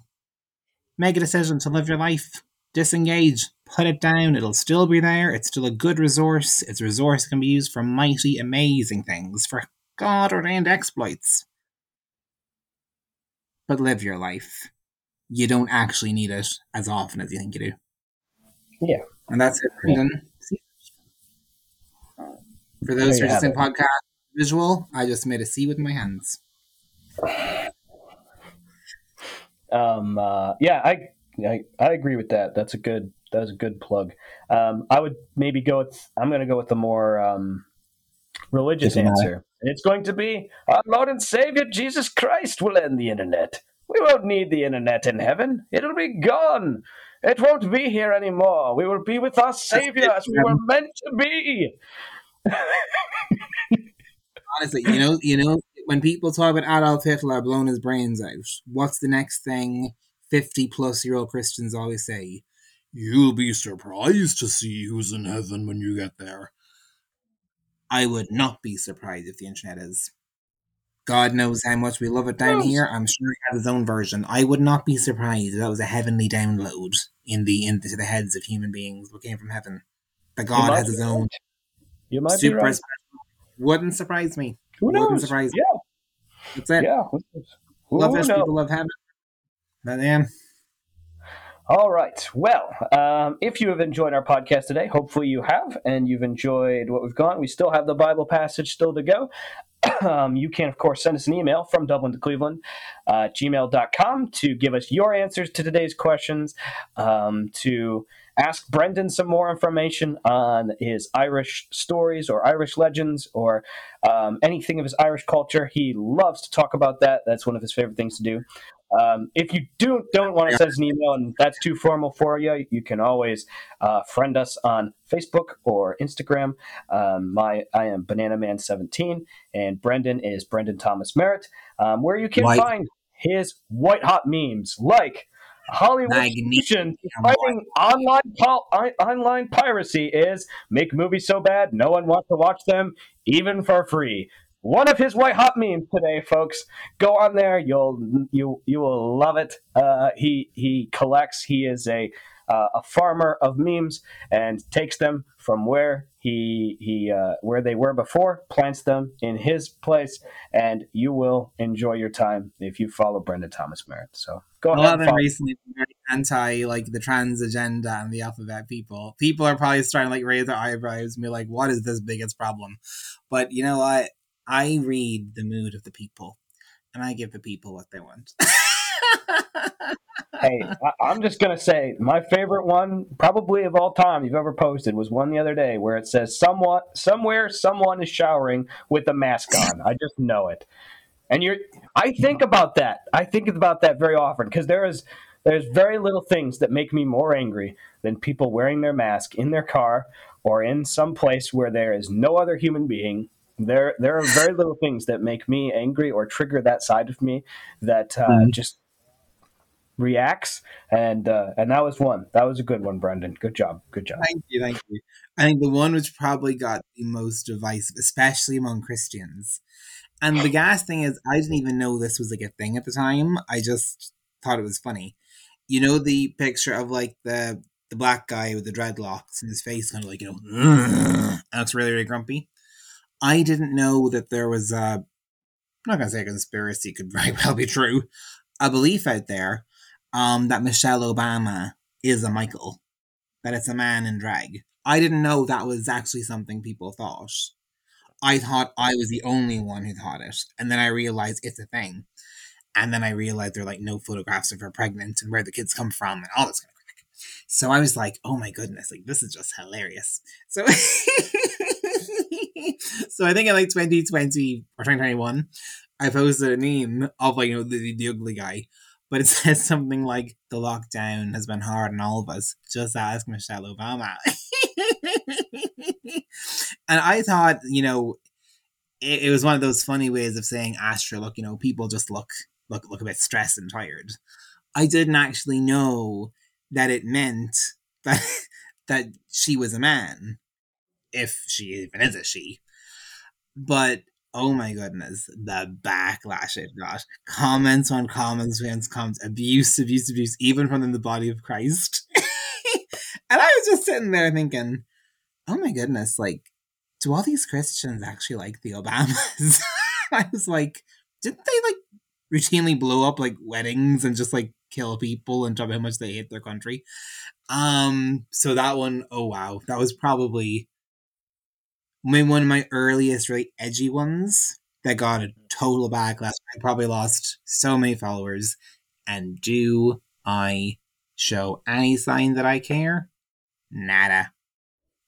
[SPEAKER 3] make a decision to live your life. Disengage, put it down, it'll still be there. It's still a good resource. It's a resource that can be used for mighty, amazing things, for God ordained exploits. But live your life. You don't actually need it as often as you think you do.
[SPEAKER 2] Yeah.
[SPEAKER 3] And that's it, Brendan. For those who are just in podcast visual, I just made a C with my hands.
[SPEAKER 2] Um, uh, yeah, I, I I agree with that. That's a good that's a good plug. Um, I would maybe go with I'm going to go with the more um, religious answer. It's going to be our Lord and Savior Jesus Christ will end the internet. We won't need the internet in heaven. It'll be gone. It won't be here anymore. We will be with our Savior as we were meant to be.
[SPEAKER 3] Honestly, you know, you know, when people talk about Adolf Hitler blowing his brains out, what's the next thing 50 plus year old Christians always say? You'll be surprised to see who's in heaven when you get there. I would not be surprised if the internet is. God knows how much we love it down here. I'm sure he has his own version. I would not be surprised if that was a heavenly download in the into the heads of human beings what came from heaven. That God has his own
[SPEAKER 2] You might
[SPEAKER 3] super
[SPEAKER 2] be right.
[SPEAKER 3] special. Wouldn't surprise me.
[SPEAKER 2] Who
[SPEAKER 3] Wouldn't
[SPEAKER 2] knows?
[SPEAKER 3] surprise me.
[SPEAKER 2] Yeah,
[SPEAKER 3] That's it.
[SPEAKER 2] yeah. Who knows?
[SPEAKER 3] Love
[SPEAKER 2] Who
[SPEAKER 3] this
[SPEAKER 2] knows?
[SPEAKER 3] people love heaven. But yeah.
[SPEAKER 2] All right. Well, um, if you have enjoyed our podcast today, hopefully you have, and you've enjoyed what we've gone. We still have the Bible passage still to go. um, you can, of course, send us an email from Dublin to Cleveland, uh, gmail.com to give us your answers to today's questions, um, to ask Brendan some more information on his Irish stories or Irish legends or um, anything of his Irish culture. He loves to talk about that. That's one of his favorite things to do. Um, if you do don't want to send us an email and that's too formal for you, you can always uh, friend us on Facebook or Instagram. Um, my I am Banana Man seventeen, and Brendan is Brendan Thomas Marrett, um, where you can
[SPEAKER 3] White.
[SPEAKER 2] find his white hot memes like Hollywood fighting online pol- on- online piracy is make movies so bad no one wants to watch them even for free. One of his white hot memes today, folks. Go on there, you'll you you will love it. Uh, he he collects. He is a uh, a farmer of memes and takes them from where he he uh, where they were before, plants them in his place, and you will enjoy your time if you follow Brenda Thomas Marrett. So go
[SPEAKER 3] A
[SPEAKER 2] ahead.
[SPEAKER 3] lot of
[SPEAKER 2] and
[SPEAKER 3] them recently very anti like the trans agenda and the alphabet people. People are probably starting to like raise their eyebrows and be like, "What is this biggest problem?" But you know what? I read the mood of the people, and I give the people what they want.
[SPEAKER 2] hey, I, I'm just gonna say my favorite one, probably of all time you've ever posted, was one the other day where it says somewhat somewhere someone is showering with a mask on. I just know it, and you're. I think about that. I think about that very often because there is there's very little things that make me more angry than people wearing their mask in their car or in some place where there is no other human being. There, there are very little things that make me angry or trigger that side of me that uh, just reacts, and uh, and that was one. That was a good one, Brendan. Good job. Good job.
[SPEAKER 3] thank you, thank you. I think the one which probably got the most divisive, especially among Christians. And the gas thing is, I didn't even know this was like a thing at the time. I just thought it was funny. You know the picture of like the the black guy with the dreadlocks and his face kind of like you know, and it's really really grumpy. I didn't know that there was a. I'm not gonna say a conspiracy could very well be true. A belief out there, um, that Michelle Obama is a Michael, that it's a man in drag. I didn't know that was actually something people thought. I thought I was the only one who thought it, and then I realized it's a thing. And then I realized there are like no photographs of her pregnant and where the kids come from and all this kind of crap. So I was like, oh my goodness, like this is just hilarious. So so I think in like 2020 or 2021, I posted a meme of like, you know, the, the ugly guy. But it says something like the lockdown has been hard on all of us. Just ask Michelle Obama. and I thought, you know, it, it was one of those funny ways of saying, Astra, look, you know, people just look look look a bit stressed and tired. I didn't actually know that it meant that that she was a man, if she even is a she. But oh my goodness, the backlash it got. Comments on comments, fans comments, abuse, abuse, abuse, even from the body of Christ. and I was just sitting there thinking, oh my goodness, like, do all these Christians actually like the Obamas? I was like, didn't they like routinely blow up like weddings and just like kill people and talk about how much they hate their country? Um, so that one, oh wow, that was probably one of my earliest really edgy ones that got a total backlash. I probably lost so many followers. And do I show any sign that I care? Nada.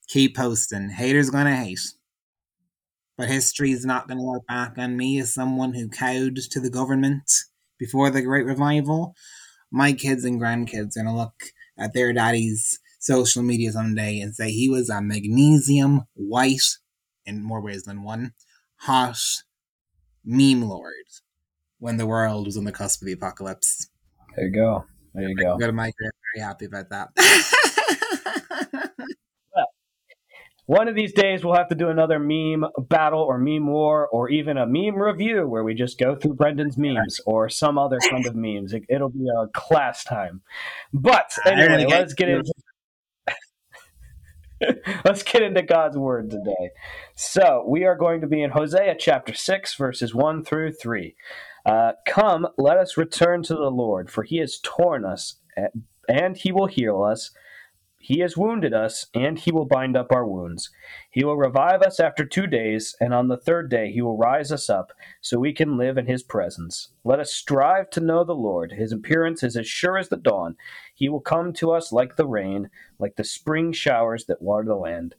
[SPEAKER 3] Keep posting. Haters gonna hate. But history's not gonna look back on me as someone who cowed to the government before the Great Revival. My kids and grandkids are gonna look at their daddy's social media someday and say he was a magnesium white in more ways than one hot meme lord when the world was on the cusp of the apocalypse.
[SPEAKER 2] There you go. There you go.
[SPEAKER 3] Go to Mike. Very happy about that.
[SPEAKER 2] well, one of these days we'll have to do another meme battle or meme war or even a meme review where we just go through Brendan's memes or some other kind of memes. It, will be a class time. But anyway, let's get into Let's get into God's word today. So, we are going to be in Hosea chapter 6, verses 1 through 3. Uh, Come, let us return to the Lord, for he has torn us, and he will heal us. He has wounded us, and he will bind up our wounds. He will revive us after two days, and on the third day he will rise us up, so we can live in his presence. Let us strive to know the Lord. His appearance is as sure as the dawn. He will come to us like the rain, like the spring showers that water the land.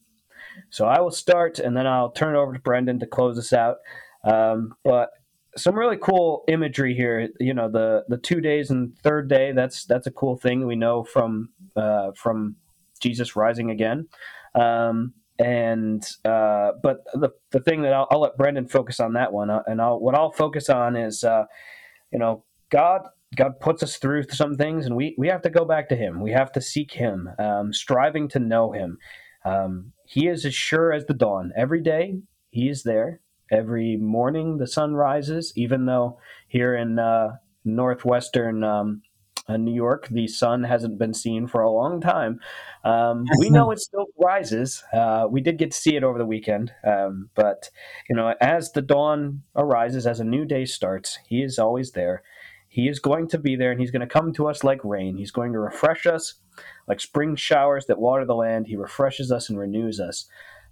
[SPEAKER 2] So I will start, and then I'll turn it over to Brendan to close us out. Um, but some really cool imagery here. You know, the the two days and third day. That's that's a cool thing we know from uh, from Jesus rising again. Um, and uh, but the the thing that I'll, I'll, let Brendan focus on that one, uh, and I'll what I'll focus on is, uh, you know, God God puts us through some things, and we we have to go back to Him. We have to seek Him, um, striving to know Him. Um, he is as sure as the dawn. Every day He is there. Every morning the sun rises, even though here in uh, northwestern um, uh, New York, the sun hasn't been seen for a long time. Um, we know it still rises. Uh, we did get to see it over the weekend, um, but you know, as the dawn arises, as a new day starts, He is always there. He is going to be there, and He's going to come to us like rain. He's going to refresh us like spring showers that water the land. He refreshes us and renews us.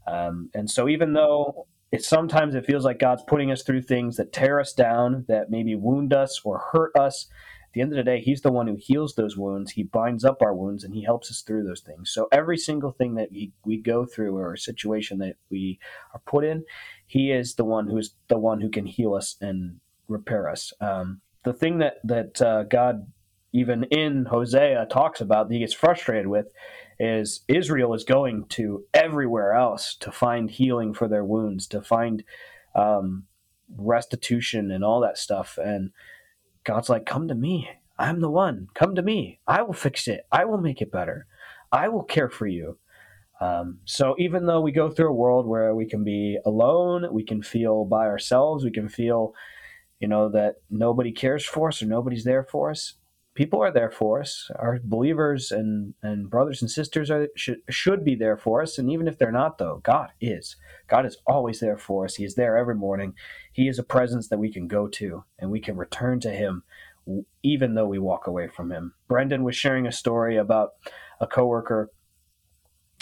[SPEAKER 2] Um, and so, even though it sometimes it feels like God's putting us through things that tear us down, that maybe wound us or hurt us, the end of the day, he's the one who heals those wounds. He binds up our wounds and he helps us through those things. So every single thing that we, we go through or a situation that we are put in, he is the one who is the one who can heal us and repair us. Um, the thing that that uh, God even in Hosea talks about that he gets frustrated with is Israel is going to everywhere else to find healing for their wounds, to find um, restitution and all that stuff. And God's like, come to me. I'm the one. Come to me. I will fix it. I will make it better. I will care for you. Um, so even though we go through a world where we can be alone, we can feel by ourselves, we can feel, you know, that nobody cares for us or nobody's there for us. People are there for us. Our believers and, and brothers and sisters are, should, should be there for us. And even if they're not, though, God is. God is always there for us. He is there every morning. He is a presence that we can go to and we can return to Him even though we walk away from Him. Brendan was sharing a story about a coworker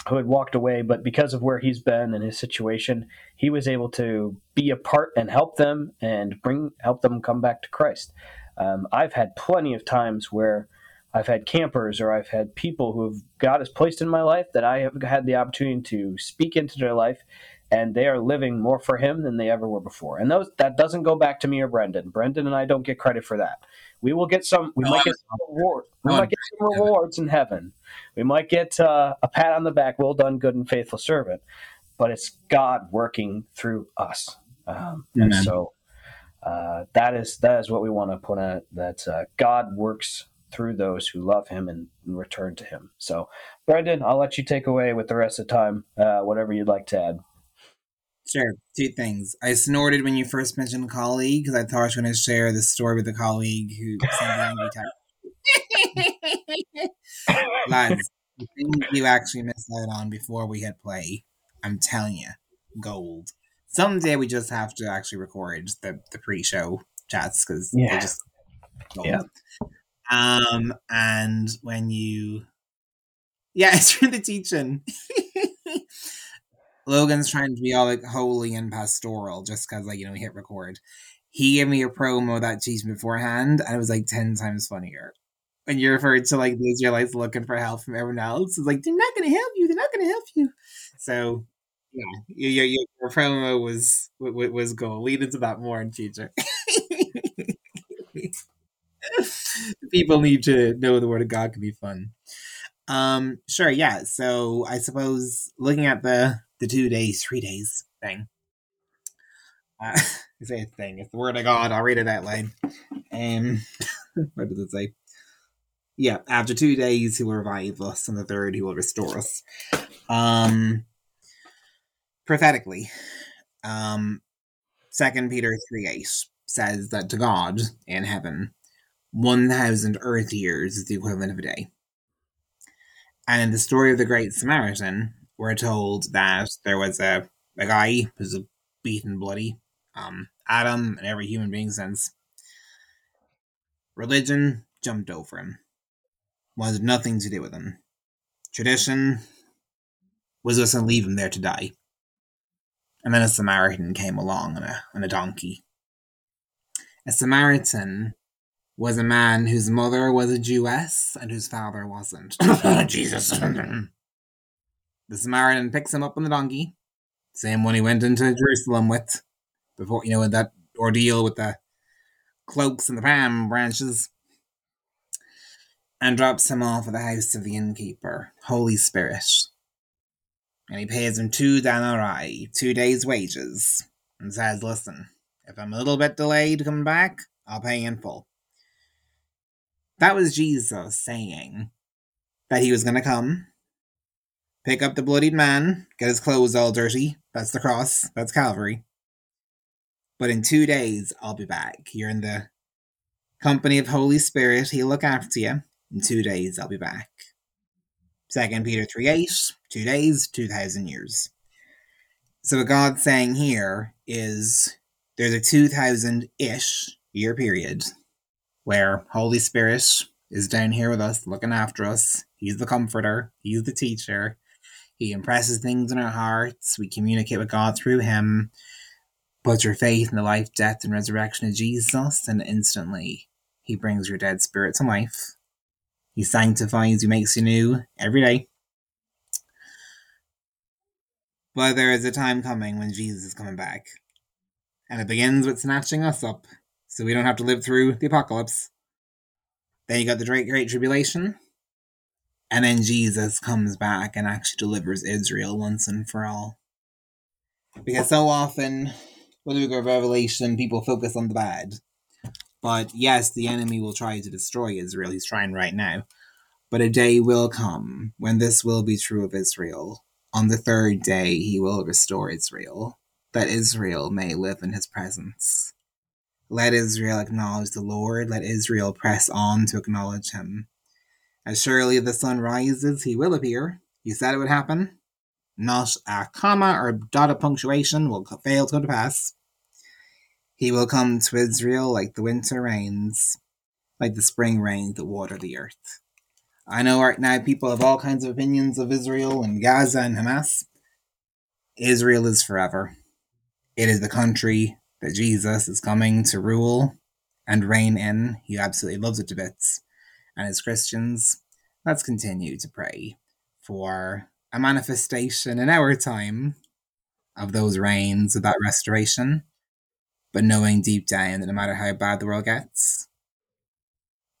[SPEAKER 2] who had walked away, but because of where he's been and his situation, he was able to be a part and help them and bring help them come back to Christ. Um, I've had plenty of times where I've had campers or I've had people who have God has placed in my life that I have had the opportunity to speak into their life and they are living more for him than they ever were before. And those that doesn't go back to me or Brendan. Brendan and I don't get credit for that. We will get some. We
[SPEAKER 3] No,
[SPEAKER 2] might
[SPEAKER 3] I'm-
[SPEAKER 2] get some reward. We
[SPEAKER 3] I'm
[SPEAKER 2] might get some rewards in heaven. We might get uh, a pat on the back. Well done, good and faithful servant. But it's God working through us, um, and so uh, that is that is what we want to put out. That uh, God works through those who love Him and, and return to Him. So, Brendan, I'll let you take away with the rest of the time. Uh, whatever you'd like to add.
[SPEAKER 3] Sure. Two things. I snorted when you first mentioned colleague because I thought I was going to share the story with a colleague who sent an angry text. Lads, the things you actually missed out on before we hit play, I'm telling you, gold. Someday we just have to actually record the, the pre-show chats because
[SPEAKER 2] Yeah.
[SPEAKER 3] they're just gold.
[SPEAKER 2] Yeah.
[SPEAKER 3] Um, and when you, yeah, it's for the teaching. Logan's trying to be all like holy and pastoral just because, like, you know, we hit record. He gave me a promo that cheese beforehand, and it was like 10 times funnier. When you referred to like the Israelites looking for help from everyone else, it's like, they're not going to help you, they're not going to help you. So, yeah, your, your, your promo was was, was gold. Lead into that more in future. People need to know the word of God can be fun. Um, sure, yeah. So I suppose looking at the the two days, three days thing. Uh, I say a thing. It's the word of God. I'll read it out loud. Um, what does it say? Yeah, after two days he will revive us, and the third he will restore us. Um, prophetically, um, Second Peter three eight says that to God in heaven, one thousand earth years is the equivalent of a day. And in the story of the Great Samaritan, we're told that there was a, a guy who was beaten bloody, um, Adam and every human being since. Religion jumped over him, wanted nothing to do with him. Tradition was just going to leave him there to die. And then a Samaritan came along on a, on a donkey. A Samaritan was a man whose mother was a Jewess and whose father wasn't. Jesus. the Samaritan picks him up on the donkey, same one he went into Jerusalem with, before, you know, that ordeal with the cloaks and the palm branches, and drops him off at the house of the innkeeper, Holy Spirit. And he pays him two denarii, two days' wages, and says, Listen, if I'm a little bit delayed coming back, I'll pay in full. That was Jesus saying that he was going to come, pick up the bloodied man, get his clothes all dirty. That's the cross. That's Calvary. But in two days, I'll be back. You're in the company of Holy Spirit. He'll look after you. In two days, I'll be back. Second Peter 3 8, two days, 2,000 years. So what God's saying here is there's a 2,000 ish year period where Holy Spirit is down here with us, looking after us. He's the comforter, He's the teacher. He impresses things in our hearts. We communicate with God through Him. Put your faith in the life, death, and resurrection of Jesus, and instantly He brings your dead spirit to life. He sanctifies He makes you new every day. But there is a time coming when Jesus is coming back. And it begins with snatching us up so we don't have to live through the apocalypse. Then you got the great, great tribulation. And then Jesus comes back and actually delivers Israel once and for all. Because so often, with the book of Revelation, people focus on the bad. But yes, the enemy will try to destroy Israel. He's trying right now. But a day will come when this will be true of Israel. On the third day, he will restore Israel, that Israel may live in his presence. Let Israel acknowledge the Lord. Let Israel press on to acknowledge him. As surely the sun rises, he will appear. He said it would happen. Not a comma or dot of punctuation will fail to pass. He will come to Israel like the winter rains, like the spring rains that water the earth. I know right now people have all kinds of opinions of Israel and Gaza and Hamas. Israel is forever. It is the country that Jesus is coming to rule and reign in. He absolutely loves it to bits. And as Christians, let's continue to pray for a manifestation in our time of those reigns, of that restoration, but knowing deep down that no matter how bad the world gets,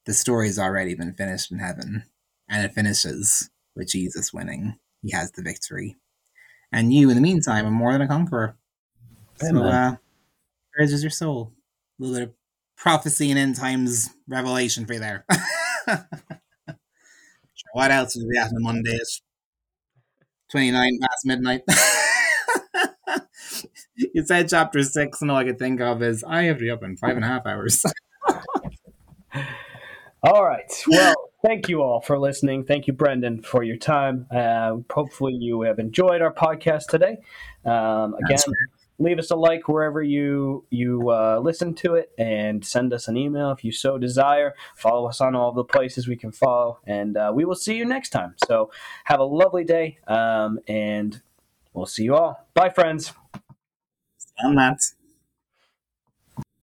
[SPEAKER 3] the story's already been finished in heaven, and it finishes with Jesus winning. He has the victory. And you, in the meantime, are more than a conqueror. So, uh, encourages your soul. A little bit of prophecy and end times revelation for you there. what else would we have on Monday? It's 29 past midnight. you said chapter six, and all I could think of is I have to be up in five and a half hours.
[SPEAKER 2] all right. Well, thank you all for listening. Thank you, Brendan, for your time. Uh, hopefully, you have enjoyed our podcast today. Um, again, leave us a like wherever you you uh, listen to it, and send us an email if you so desire. Follow us on all the places we can follow, and uh, we will see you next time. So, have a lovely day, um, and we'll see you all. Bye, friends.
[SPEAKER 3] On that.